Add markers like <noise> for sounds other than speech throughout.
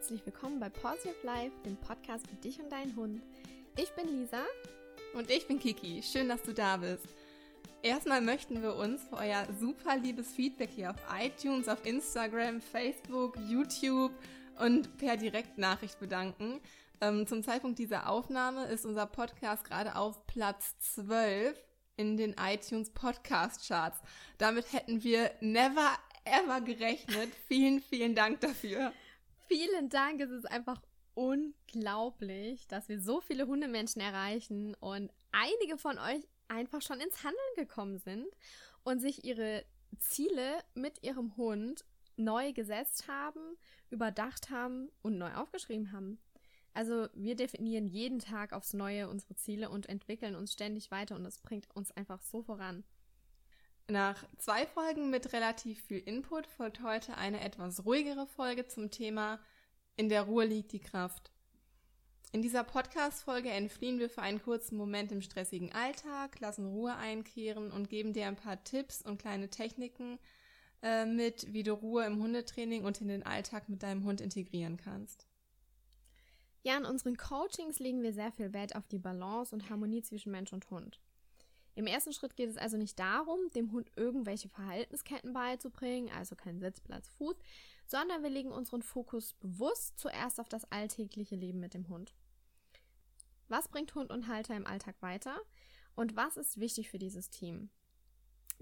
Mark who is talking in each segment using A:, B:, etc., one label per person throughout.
A: herzlich willkommen bei Positive Life, dem Podcast für dich und deinen Hund. Ich bin Lisa.
B: Und ich bin Kiki. Schön, dass du da bist. Erstmal möchten wir uns für euer super liebes Feedback hier auf iTunes, auf Instagram, Facebook, YouTube und per Direktnachricht bedanken. Ähm, zum Zeitpunkt dieser Aufnahme ist unser Podcast gerade auf Platz 12 in den iTunes Podcast Charts. Damit hätten wir never ever gerechnet. Vielen, vielen Dank dafür.
A: Vielen Dank. Es ist einfach unglaublich, dass wir so viele Hundemenschen erreichen und einige von euch einfach schon ins Handeln gekommen sind und sich ihre Ziele mit ihrem Hund neu gesetzt haben, überdacht haben und neu aufgeschrieben haben. Also wir definieren jeden Tag aufs Neue unsere Ziele und entwickeln uns ständig weiter und das bringt uns einfach so voran.
B: Nach zwei Folgen mit relativ viel Input folgt heute eine etwas ruhigere Folge zum Thema In der Ruhe liegt die Kraft. In dieser Podcast-Folge entfliehen wir für einen kurzen Moment im stressigen Alltag, lassen Ruhe einkehren und geben dir ein paar Tipps und kleine Techniken äh, mit, wie du Ruhe im Hundetraining und in den Alltag mit deinem Hund integrieren kannst.
A: Ja, in unseren Coachings legen wir sehr viel Wert auf die Balance und Harmonie zwischen Mensch und Hund. Im ersten Schritt geht es also nicht darum, dem Hund irgendwelche Verhaltensketten beizubringen, also kein Sitzplatz, Fuß, sondern wir legen unseren Fokus bewusst zuerst auf das alltägliche Leben mit dem Hund. Was bringt Hund und Halter im Alltag weiter und was ist wichtig für dieses Team?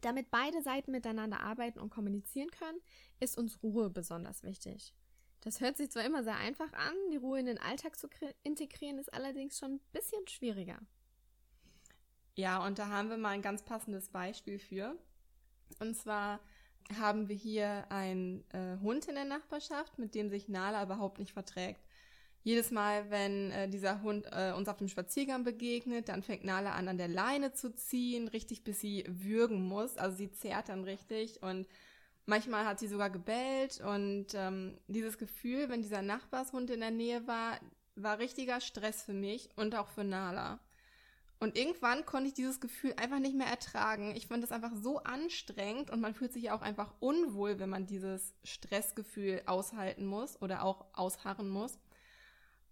A: Damit beide Seiten miteinander arbeiten und kommunizieren können, ist uns Ruhe besonders wichtig. Das hört sich zwar immer sehr einfach an, die Ruhe in den Alltag zu integrieren, ist allerdings schon ein bisschen schwieriger.
B: Ja, und da haben wir mal ein ganz passendes Beispiel für. Und zwar haben wir hier einen äh, Hund in der Nachbarschaft, mit dem sich Nala überhaupt nicht verträgt. Jedes Mal, wenn äh, dieser Hund äh, uns auf dem Spaziergang begegnet, dann fängt Nala an, an der Leine zu ziehen, richtig bis sie würgen muss. Also sie zerrt dann richtig und manchmal hat sie sogar gebellt. Und ähm, dieses Gefühl, wenn dieser Nachbarshund in der Nähe war, war richtiger Stress für mich und auch für Nala. Und irgendwann konnte ich dieses Gefühl einfach nicht mehr ertragen. Ich fand das einfach so anstrengend und man fühlt sich auch einfach unwohl, wenn man dieses Stressgefühl aushalten muss oder auch ausharren muss.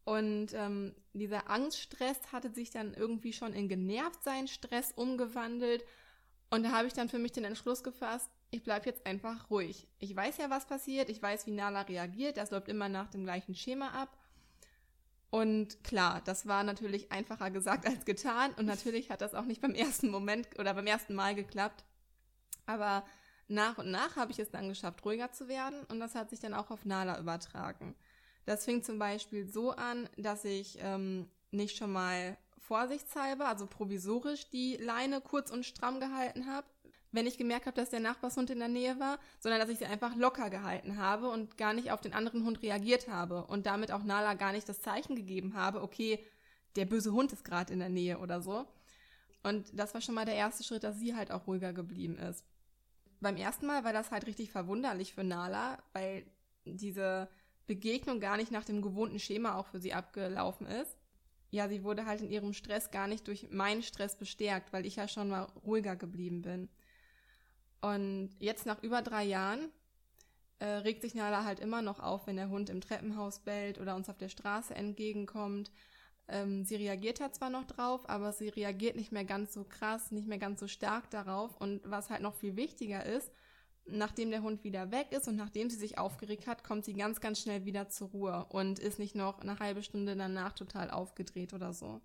B: Und ähm, dieser Angststress hatte sich dann irgendwie schon in genervt sein Stress umgewandelt. Und da habe ich dann für mich den Entschluss gefasst, ich bleibe jetzt einfach ruhig. Ich weiß ja, was passiert, ich weiß, wie Nala reagiert, das läuft immer nach dem gleichen Schema ab. Und klar, das war natürlich einfacher gesagt als getan. Und natürlich hat das auch nicht beim ersten Moment oder beim ersten Mal geklappt. Aber nach und nach habe ich es dann geschafft, ruhiger zu werden. Und das hat sich dann auch auf Nala übertragen. Das fing zum Beispiel so an, dass ich ähm, nicht schon mal vorsichtshalber, also provisorisch, die Leine kurz und stramm gehalten habe, wenn ich gemerkt habe, dass der Nachbarshund in der Nähe war, sondern dass ich sie einfach locker gehalten habe und gar nicht auf den anderen Hund reagiert habe und damit auch Nala gar nicht das Zeichen gegeben habe, okay, der böse Hund ist gerade in der Nähe oder so. Und das war schon mal der erste Schritt, dass sie halt auch ruhiger geblieben ist. Beim ersten Mal war das halt richtig verwunderlich für Nala, weil diese Begegnung gar nicht nach dem gewohnten Schema auch für sie abgelaufen ist. Ja, sie wurde halt in ihrem Stress gar nicht durch meinen Stress bestärkt, weil ich ja schon mal ruhiger geblieben bin. Und jetzt nach über drei Jahren äh, regt sich Nala halt immer noch auf, wenn der Hund im Treppenhaus bellt oder uns auf der Straße entgegenkommt. Ähm, sie reagiert halt zwar noch drauf, aber sie reagiert nicht mehr ganz so krass, nicht mehr ganz so stark darauf. Und was halt noch viel wichtiger ist, nachdem der Hund wieder weg ist und nachdem sie sich aufgeregt hat, kommt sie ganz, ganz schnell wieder zur Ruhe und ist nicht noch eine halbe Stunde danach total aufgedreht oder so.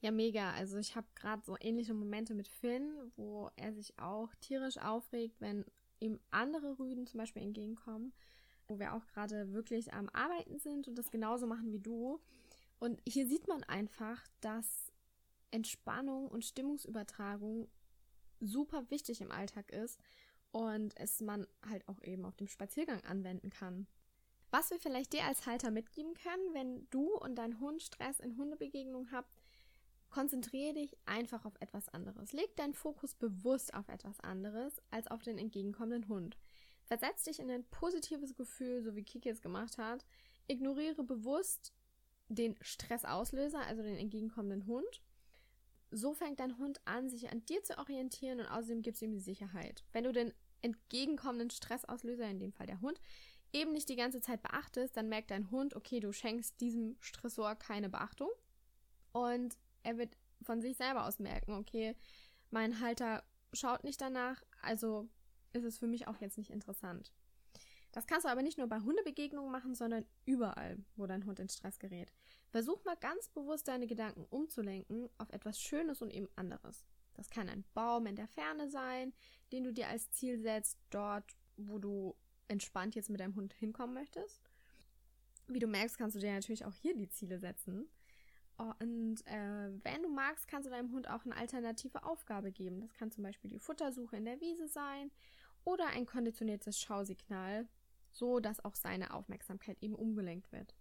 A: Ja, mega. Also ich habe gerade so ähnliche Momente mit Finn, wo er sich auch tierisch aufregt, wenn ihm andere Rüden zum Beispiel entgegenkommen, wo wir auch gerade wirklich am Arbeiten sind und das genauso machen wie du. Und hier sieht man einfach, dass Entspannung und Stimmungsübertragung super wichtig im Alltag ist und es man halt auch eben auf dem Spaziergang anwenden kann. Was wir vielleicht dir als Halter mitgeben können, wenn du und dein Hund Stress in Hundebegegnungen habt, Konzentriere dich einfach auf etwas anderes. Leg deinen Fokus bewusst auf etwas anderes als auf den entgegenkommenden Hund. Versetz dich in ein positives Gefühl, so wie Kiki es gemacht hat. Ignoriere bewusst den Stressauslöser, also den entgegenkommenden Hund. So fängt dein Hund an, sich an dir zu orientieren und außerdem gibst du ihm die Sicherheit. Wenn du den entgegenkommenden Stressauslöser, in dem Fall der Hund, eben nicht die ganze Zeit beachtest, dann merkt dein Hund, okay, du schenkst diesem Stressor keine Beachtung. Und er wird von sich selber aus merken, okay, mein Halter schaut nicht danach, also ist es für mich auch jetzt nicht interessant. Das kannst du aber nicht nur bei Hundebegegnungen machen, sondern überall, wo dein Hund in Stress gerät. Versuch mal ganz bewusst deine Gedanken umzulenken auf etwas Schönes und eben anderes. Das kann ein Baum in der Ferne sein, den du dir als Ziel setzt, dort, wo du entspannt jetzt mit deinem Hund hinkommen möchtest. Wie du merkst, kannst du dir natürlich auch hier die Ziele setzen. Und äh, wenn du magst, kannst du deinem Hund auch eine alternative Aufgabe geben. Das kann zum Beispiel die Futtersuche in der Wiese sein oder ein konditioniertes Schausignal, so dass auch seine Aufmerksamkeit eben umgelenkt wird.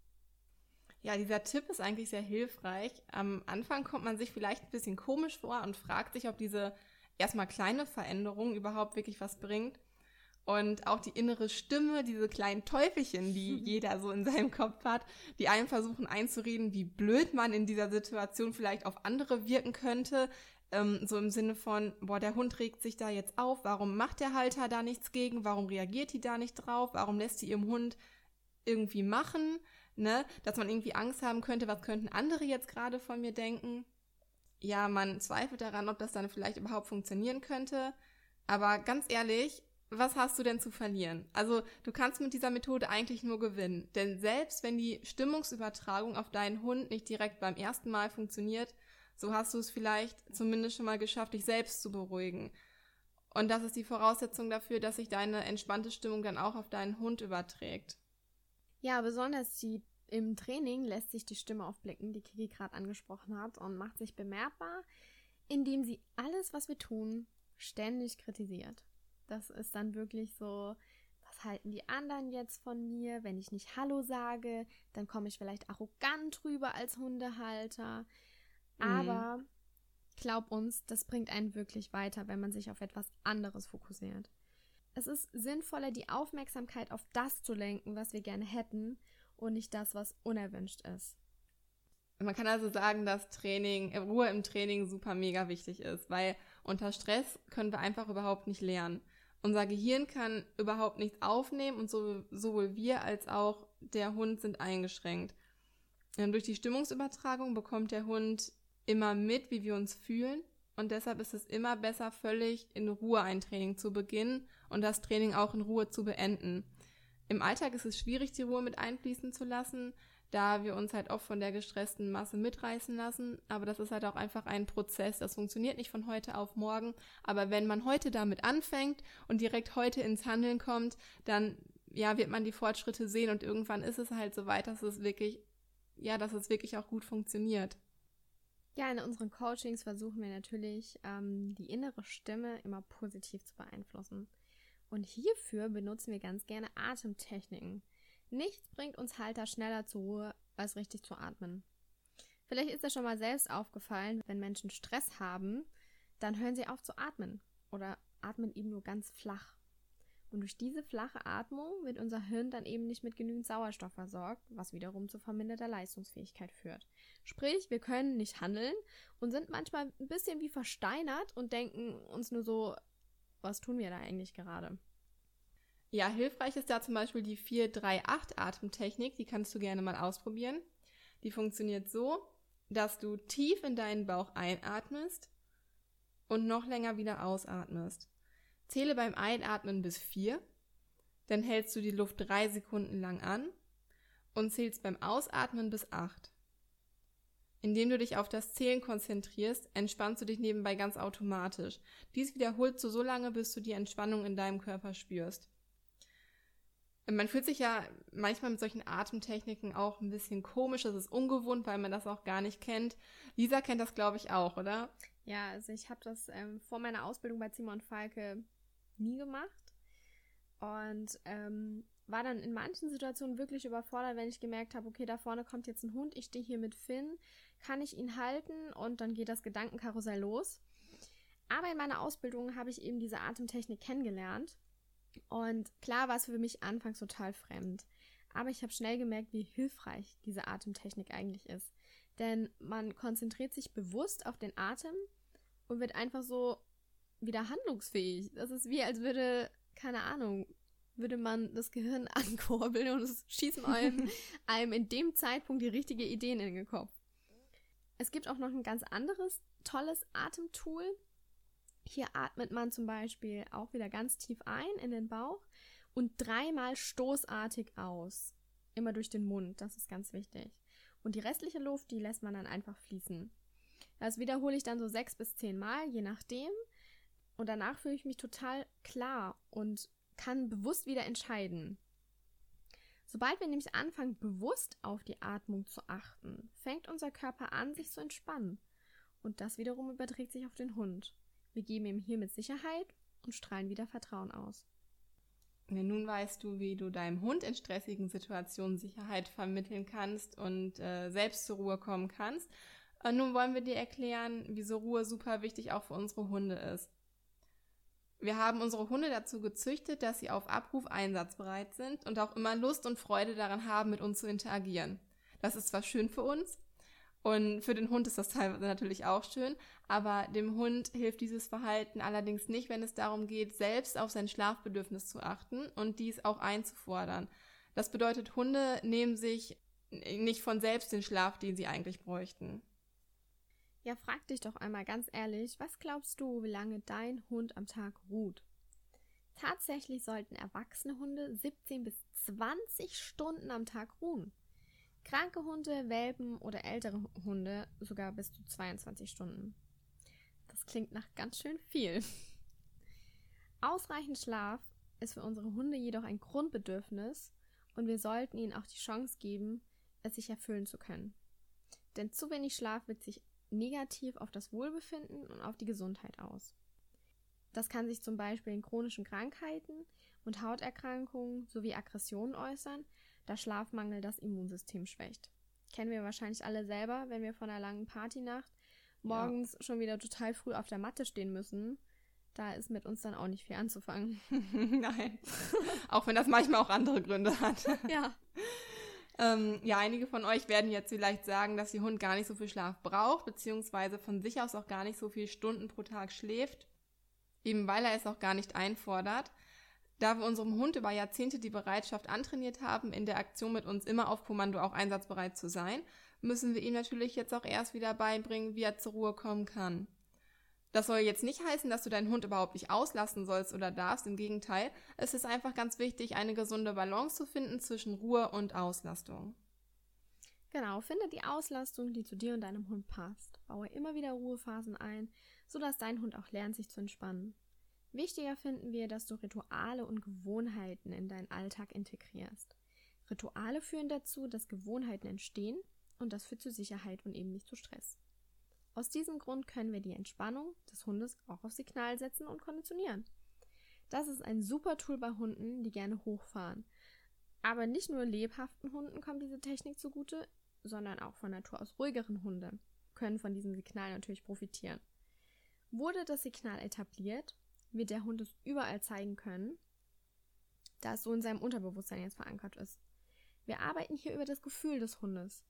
B: Ja, dieser Tipp ist eigentlich sehr hilfreich. Am Anfang kommt man sich vielleicht ein bisschen komisch vor und fragt sich, ob diese erstmal kleine Veränderung überhaupt wirklich was bringt. Und auch die innere Stimme, diese kleinen Teufelchen, die <laughs> jeder so in seinem Kopf hat, die einem versuchen einzureden, wie blöd man in dieser Situation vielleicht auf andere wirken könnte. Ähm, so im Sinne von, boah, der Hund regt sich da jetzt auf, warum macht der Halter da nichts gegen, warum reagiert die da nicht drauf, warum lässt sie ihrem Hund irgendwie machen, ne? Dass man irgendwie Angst haben könnte, was könnten andere jetzt gerade von mir denken. Ja, man zweifelt daran, ob das dann vielleicht überhaupt funktionieren könnte. Aber ganz ehrlich, was hast du denn zu verlieren? Also du kannst mit dieser Methode eigentlich nur gewinnen. Denn selbst wenn die Stimmungsübertragung auf deinen Hund nicht direkt beim ersten Mal funktioniert, so hast du es vielleicht zumindest schon mal geschafft, dich selbst zu beruhigen. Und das ist die Voraussetzung dafür, dass sich deine entspannte Stimmung dann auch auf deinen Hund überträgt.
A: Ja, besonders die, im Training lässt sich die Stimme aufblicken, die Kiki gerade angesprochen hat, und macht sich bemerkbar, indem sie alles, was wir tun, ständig kritisiert. Das ist dann wirklich so, was halten die anderen jetzt von mir? Wenn ich nicht Hallo sage, dann komme ich vielleicht arrogant rüber als Hundehalter. Mhm. Aber glaub uns, das bringt einen wirklich weiter, wenn man sich auf etwas anderes fokussiert. Es ist sinnvoller, die Aufmerksamkeit auf das zu lenken, was wir gerne hätten und nicht das, was unerwünscht ist.
B: Man kann also sagen, dass Training, Ruhe im Training super mega wichtig ist, weil unter Stress können wir einfach überhaupt nicht lernen. Unser Gehirn kann überhaupt nichts aufnehmen und so, sowohl wir als auch der Hund sind eingeschränkt. Und durch die Stimmungsübertragung bekommt der Hund immer mit, wie wir uns fühlen. Und deshalb ist es immer besser, völlig in Ruhe ein Training zu beginnen und das Training auch in Ruhe zu beenden. Im Alltag ist es schwierig, die Ruhe mit einfließen zu lassen, da wir uns halt oft von der gestressten Masse mitreißen lassen. Aber das ist halt auch einfach ein Prozess. Das funktioniert nicht von heute auf morgen. Aber wenn man heute damit anfängt und direkt heute ins Handeln kommt, dann ja, wird man die Fortschritte sehen und irgendwann ist es halt so weit, dass es wirklich, ja, dass es wirklich auch gut funktioniert.
A: Ja, in unseren Coachings versuchen wir natürlich, ähm, die innere Stimme immer positiv zu beeinflussen. Und hierfür benutzen wir ganz gerne Atemtechniken. Nichts bringt uns Halter schneller zur Ruhe, als richtig zu atmen. Vielleicht ist dir schon mal selbst aufgefallen, wenn Menschen Stress haben, dann hören sie auf zu atmen oder atmen eben nur ganz flach. Und durch diese flache Atmung wird unser Hirn dann eben nicht mit genügend Sauerstoff versorgt, was wiederum zu verminderter Leistungsfähigkeit führt. Sprich, wir können nicht handeln und sind manchmal ein bisschen wie versteinert und denken uns nur so, was tun wir da eigentlich gerade?
B: Ja, hilfreich ist da zum Beispiel die 4-3-8-Atemtechnik. Die kannst du gerne mal ausprobieren. Die funktioniert so, dass du tief in deinen Bauch einatmest und noch länger wieder ausatmest. Zähle beim Einatmen bis 4, dann hältst du die Luft drei Sekunden lang an und zählst beim Ausatmen bis 8. Indem du dich auf das Zählen konzentrierst, entspannst du dich nebenbei ganz automatisch. Dies wiederholst du so lange, bis du die Entspannung in deinem Körper spürst. Man fühlt sich ja manchmal mit solchen Atemtechniken auch ein bisschen komisch. Das ist ungewohnt, weil man das auch gar nicht kennt. Lisa kennt das, glaube ich, auch, oder?
A: Ja, also ich habe das ähm, vor meiner Ausbildung bei Simon Falke nie gemacht. Und ähm, war dann in manchen Situationen wirklich überfordert, wenn ich gemerkt habe, okay, da vorne kommt jetzt ein Hund, ich stehe hier mit Finn, kann ich ihn halten und dann geht das Gedankenkarussell los. Aber in meiner Ausbildung habe ich eben diese Atemtechnik kennengelernt und klar war es für mich anfangs total fremd. Aber ich habe schnell gemerkt, wie hilfreich diese Atemtechnik eigentlich ist. Denn man konzentriert sich bewusst auf den Atem und wird einfach so wieder handlungsfähig. Das ist wie, als würde, keine Ahnung, würde man das Gehirn <laughs> ankurbeln und es schießen einem, <laughs> einem in dem Zeitpunkt die richtige Ideen in den Kopf. Es gibt auch noch ein ganz anderes tolles Atemtool. Hier atmet man zum Beispiel auch wieder ganz tief ein in den Bauch und dreimal stoßartig aus. Immer durch den Mund, das ist ganz wichtig. Und die restliche Luft, die lässt man dann einfach fließen. Das wiederhole ich dann so sechs bis zehn Mal, je nachdem. Und danach fühle ich mich total klar und kann bewusst wieder entscheiden. Sobald wir nämlich anfangen, bewusst auf die Atmung zu achten, fängt unser Körper an, sich zu entspannen. Und das wiederum überträgt sich auf den Hund. Wir geben ihm hiermit Sicherheit und strahlen wieder Vertrauen aus.
B: Ja, nun weißt du, wie du deinem Hund in stressigen Situationen Sicherheit vermitteln kannst und äh, selbst zur Ruhe kommen kannst. Und nun wollen wir dir erklären, wieso Ruhe super wichtig auch für unsere Hunde ist. Wir haben unsere Hunde dazu gezüchtet, dass sie auf Abruf einsatzbereit sind und auch immer Lust und Freude daran haben, mit uns zu interagieren. Das ist zwar schön für uns und für den Hund ist das teilweise natürlich auch schön, aber dem Hund hilft dieses Verhalten allerdings nicht, wenn es darum geht, selbst auf sein Schlafbedürfnis zu achten und dies auch einzufordern. Das bedeutet, Hunde nehmen sich nicht von selbst den Schlaf, den sie eigentlich bräuchten.
A: Ja, frag dich doch einmal ganz ehrlich, was glaubst du, wie lange dein Hund am Tag ruht? Tatsächlich sollten erwachsene Hunde 17 bis 20 Stunden am Tag ruhen. Kranke Hunde, Welpen oder ältere Hunde sogar bis zu 22 Stunden. Das klingt nach ganz schön viel. Ausreichend Schlaf ist für unsere Hunde jedoch ein Grundbedürfnis und wir sollten ihnen auch die Chance geben, es sich erfüllen zu können. Denn zu wenig Schlaf wirkt sich negativ auf das Wohlbefinden und auf die Gesundheit aus. Das kann sich zum Beispiel in chronischen Krankheiten und Hauterkrankungen sowie Aggressionen äußern, da Schlafmangel das Immunsystem schwächt. Kennen wir wahrscheinlich alle selber, wenn wir von einer langen Partynacht morgens ja. schon wieder total früh auf der Matte stehen müssen. Da ist mit uns dann auch nicht viel anzufangen. <laughs>
B: Nein. auch wenn das manchmal auch andere Gründe hat. <laughs>
A: ja.
B: Ähm, ja, einige von euch werden jetzt vielleicht sagen, dass ihr Hund gar nicht so viel Schlaf braucht, beziehungsweise von sich aus auch gar nicht so viele Stunden pro Tag schläft, eben weil er es auch gar nicht einfordert. Da wir unserem Hund über Jahrzehnte die Bereitschaft antrainiert haben, in der Aktion mit uns immer auf Kommando auch einsatzbereit zu sein, müssen wir ihm natürlich jetzt auch erst wieder beibringen, wie er zur Ruhe kommen kann. Das soll jetzt nicht heißen, dass du deinen Hund überhaupt nicht auslassen sollst oder darfst. Im Gegenteil, es ist einfach ganz wichtig, eine gesunde Balance zu finden zwischen Ruhe und Auslastung.
A: Genau, finde die Auslastung, die zu dir und deinem Hund passt. Baue immer wieder Ruhephasen ein, sodass dein Hund auch lernt, sich zu entspannen. Wichtiger finden wir, dass du Rituale und Gewohnheiten in deinen Alltag integrierst. Rituale führen dazu, dass Gewohnheiten entstehen und das führt zu Sicherheit und eben nicht zu Stress. Aus diesem Grund können wir die Entspannung des Hundes auch auf Signal setzen und konditionieren. Das ist ein super Tool bei Hunden, die gerne hochfahren. Aber nicht nur lebhaften Hunden kommt diese Technik zugute, sondern auch von Natur aus ruhigeren Hunde können von diesem Signal natürlich profitieren. Wurde das Signal etabliert, wird der Hund es überall zeigen können, da es so in seinem Unterbewusstsein jetzt verankert ist. Wir arbeiten hier über das Gefühl des Hundes.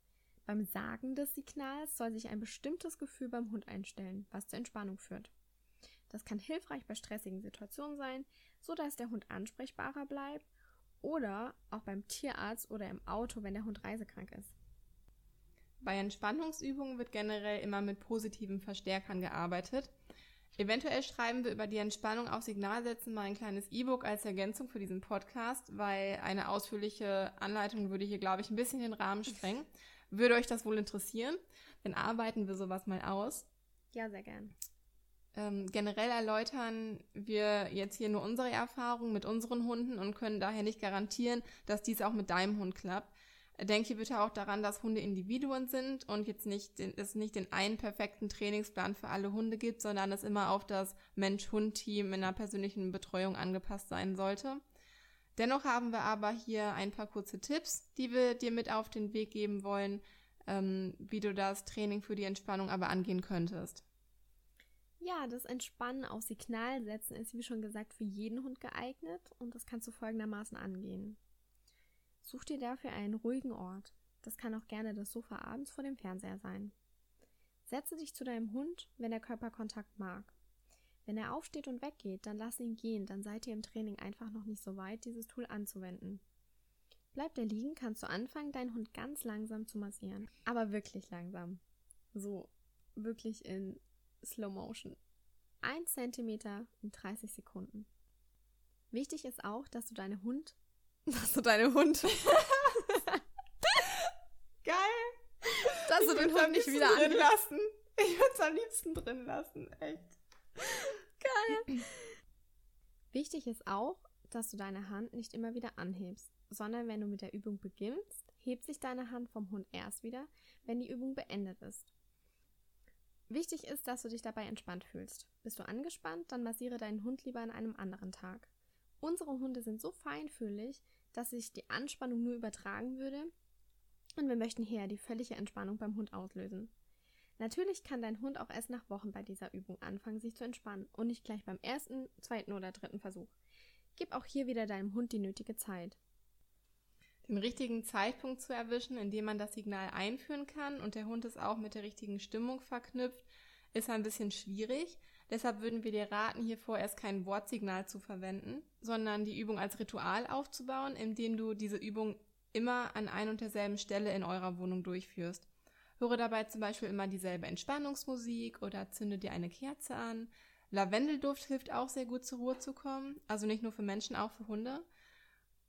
A: Beim Sagen des Signals soll sich ein bestimmtes Gefühl beim Hund einstellen, was zur Entspannung führt. Das kann hilfreich bei stressigen Situationen sein, so dass der Hund ansprechbarer bleibt oder auch beim Tierarzt oder im Auto, wenn der Hund reisekrank ist.
B: Bei Entspannungsübungen wird generell immer mit positiven Verstärkern gearbeitet. Eventuell schreiben wir über die Entspannung auf Signalsätzen mal ein kleines E-Book als Ergänzung für diesen Podcast, weil eine ausführliche Anleitung würde hier, glaube ich, ein bisschen den Rahmen sprengen. Würde euch das wohl interessieren? Dann arbeiten wir sowas mal aus.
A: Ja, sehr gern.
B: Ähm, generell erläutern wir jetzt hier nur unsere Erfahrungen mit unseren Hunden und können daher nicht garantieren, dass dies auch mit deinem Hund klappt. Denke bitte auch daran, dass Hunde Individuen sind und jetzt nicht es nicht den einen perfekten Trainingsplan für alle Hunde gibt, sondern es immer auf das Mensch-Hund-Team in einer persönlichen Betreuung angepasst sein sollte. Dennoch haben wir aber hier ein paar kurze Tipps, die wir dir mit auf den Weg geben wollen, ähm, wie du das Training für die Entspannung aber angehen könntest.
A: Ja, das Entspannen auf Signal setzen ist, wie schon gesagt, für jeden Hund geeignet und das kannst du folgendermaßen angehen. Such dir dafür einen ruhigen Ort. Das kann auch gerne das Sofa abends vor dem Fernseher sein. Setze dich zu deinem Hund, wenn der Körperkontakt mag. Wenn er aufsteht und weggeht, dann lass ihn gehen, dann seid ihr im Training einfach noch nicht so weit, dieses Tool anzuwenden. Bleibt er liegen, kannst du anfangen, deinen Hund ganz langsam zu massieren. Aber wirklich langsam. So, wirklich in Slow Motion. Ein Zentimeter in 30 Sekunden. Wichtig ist auch, dass du deine Hund, <laughs> dass du deine Hund,
B: Geil!
A: dass
B: ich
A: du den Hund nicht wieder
B: drin lassen. Ich würde es am liebsten drin lassen, echt. <clears throat>
A: Wichtig ist auch, dass du deine Hand nicht immer wieder anhebst, sondern wenn du mit der Übung beginnst, hebt sich deine Hand vom Hund erst wieder, wenn die Übung beendet ist. Wichtig ist, dass du dich dabei entspannt fühlst. Bist du angespannt, dann massiere deinen Hund lieber an einem anderen Tag. Unsere Hunde sind so feinfühlig, dass sich die Anspannung nur übertragen würde und wir möchten hier die völlige Entspannung beim Hund auslösen. Natürlich kann dein Hund auch erst nach Wochen bei dieser Übung anfangen, sich zu entspannen und nicht gleich beim ersten, zweiten oder dritten Versuch. Gib auch hier wieder deinem Hund die nötige Zeit.
B: Den richtigen Zeitpunkt zu erwischen, in dem man das Signal einführen kann und der Hund ist auch mit der richtigen Stimmung verknüpft, ist ein bisschen schwierig. Deshalb würden wir dir raten, hier vorerst kein Wortsignal zu verwenden, sondern die Übung als Ritual aufzubauen, indem du diese Übung immer an ein und derselben Stelle in eurer Wohnung durchführst. Höre dabei zum Beispiel immer dieselbe Entspannungsmusik oder zünde dir eine Kerze an. Lavendelduft hilft auch sehr gut zur Ruhe zu kommen, also nicht nur für Menschen, auch für Hunde.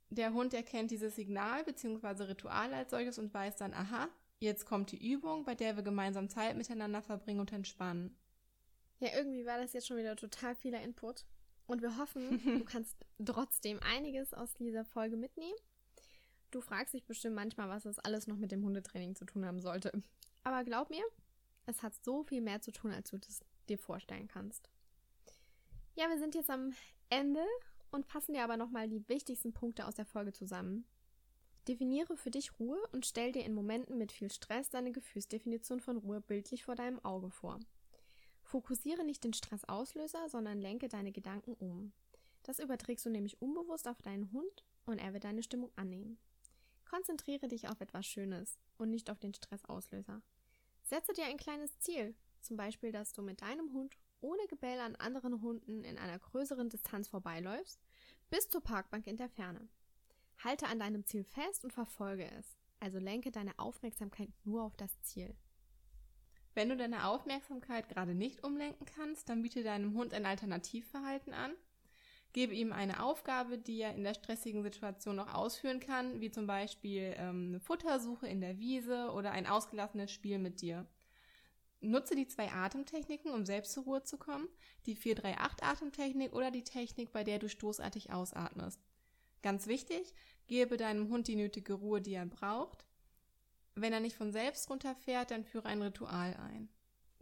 B: Der Hund erkennt dieses Signal bzw. Ritual als solches und weiß dann, aha, jetzt kommt die Übung, bei der wir gemeinsam Zeit miteinander verbringen und entspannen.
A: Ja, irgendwie war das jetzt schon wieder total vieler Input. Und wir hoffen, du <laughs> kannst trotzdem einiges aus dieser Folge mitnehmen. Du fragst dich bestimmt manchmal, was das alles noch mit dem Hundetraining zu tun haben sollte. Aber glaub mir, es hat so viel mehr zu tun, als du das dir vorstellen kannst. Ja, wir sind jetzt am Ende und fassen dir aber nochmal die wichtigsten Punkte aus der Folge zusammen. Definiere für dich Ruhe und stell dir in Momenten mit viel Stress deine Gefühlsdefinition von Ruhe bildlich vor deinem Auge vor. Fokussiere nicht den Stressauslöser, sondern lenke deine Gedanken um. Das überträgst du nämlich unbewusst auf deinen Hund und er wird deine Stimmung annehmen. Konzentriere dich auf etwas Schönes und nicht auf den Stressauslöser. Setze dir ein kleines Ziel, zum Beispiel, dass du mit deinem Hund ohne Gebell an anderen Hunden in einer größeren Distanz vorbeiläufst, bis zur Parkbank in der Ferne. Halte an deinem Ziel fest und verfolge es, also lenke deine Aufmerksamkeit nur auf das Ziel.
B: Wenn du deine Aufmerksamkeit gerade nicht umlenken kannst, dann biete deinem Hund ein Alternativverhalten an. Gebe ihm eine Aufgabe, die er in der stressigen Situation noch ausführen kann, wie zum Beispiel ähm, eine Futtersuche in der Wiese oder ein ausgelassenes Spiel mit dir. Nutze die zwei Atemtechniken, um selbst zur Ruhe zu kommen, die 438-Atemtechnik oder die Technik, bei der du stoßartig ausatmest. Ganz wichtig, gebe deinem Hund die nötige Ruhe, die er braucht. Wenn er nicht von selbst runterfährt, dann führe ein Ritual ein.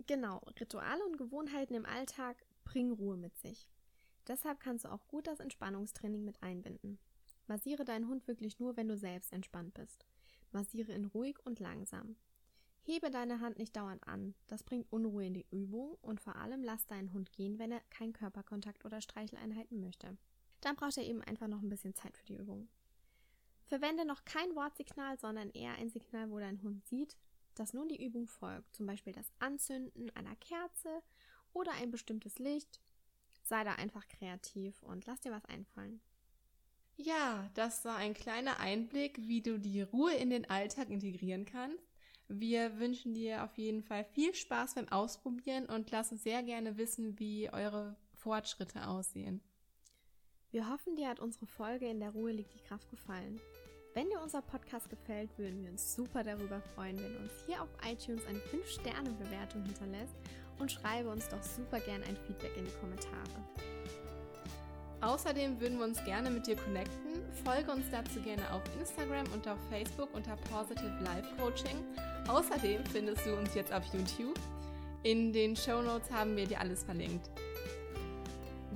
A: Genau, Rituale und Gewohnheiten im Alltag bringen Ruhe mit sich. Deshalb kannst du auch gut das Entspannungstraining mit einbinden. Massiere deinen Hund wirklich nur, wenn du selbst entspannt bist. Massiere ihn ruhig und langsam. Hebe deine Hand nicht dauernd an. Das bringt Unruhe in die Übung und vor allem lass deinen Hund gehen, wenn er keinen Körperkontakt oder Streicheleinheiten möchte. Dann braucht er eben einfach noch ein bisschen Zeit für die Übung. Verwende noch kein Wortsignal, sondern eher ein Signal, wo dein Hund sieht, dass nun die Übung folgt. Zum Beispiel das Anzünden einer Kerze oder ein bestimmtes Licht. Sei da einfach kreativ und lass dir was einfallen.
B: Ja, das war ein kleiner Einblick, wie du die Ruhe in den Alltag integrieren kannst. Wir wünschen dir auf jeden Fall viel Spaß beim Ausprobieren und lass uns sehr gerne wissen, wie eure Fortschritte aussehen.
A: Wir hoffen, dir hat unsere Folge in der Ruhe liegt die Kraft gefallen. Wenn dir unser Podcast gefällt, würden wir uns super darüber freuen, wenn du uns hier auf iTunes eine 5-Sterne-Bewertung hinterlässt und schreibe uns doch super gern ein Feedback in die Kommentare.
B: Außerdem würden wir uns gerne mit dir connecten. Folge uns dazu gerne auf Instagram und auf Facebook unter Positive Life Coaching. Außerdem findest du uns jetzt auf YouTube. In den Show Notes haben wir dir alles verlinkt.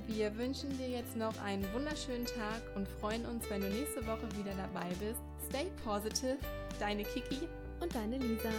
B: Wir wünschen dir jetzt noch einen wunderschönen Tag und freuen uns, wenn du nächste Woche wieder dabei bist. Stay positive, deine Kiki
A: Und deine Lisa.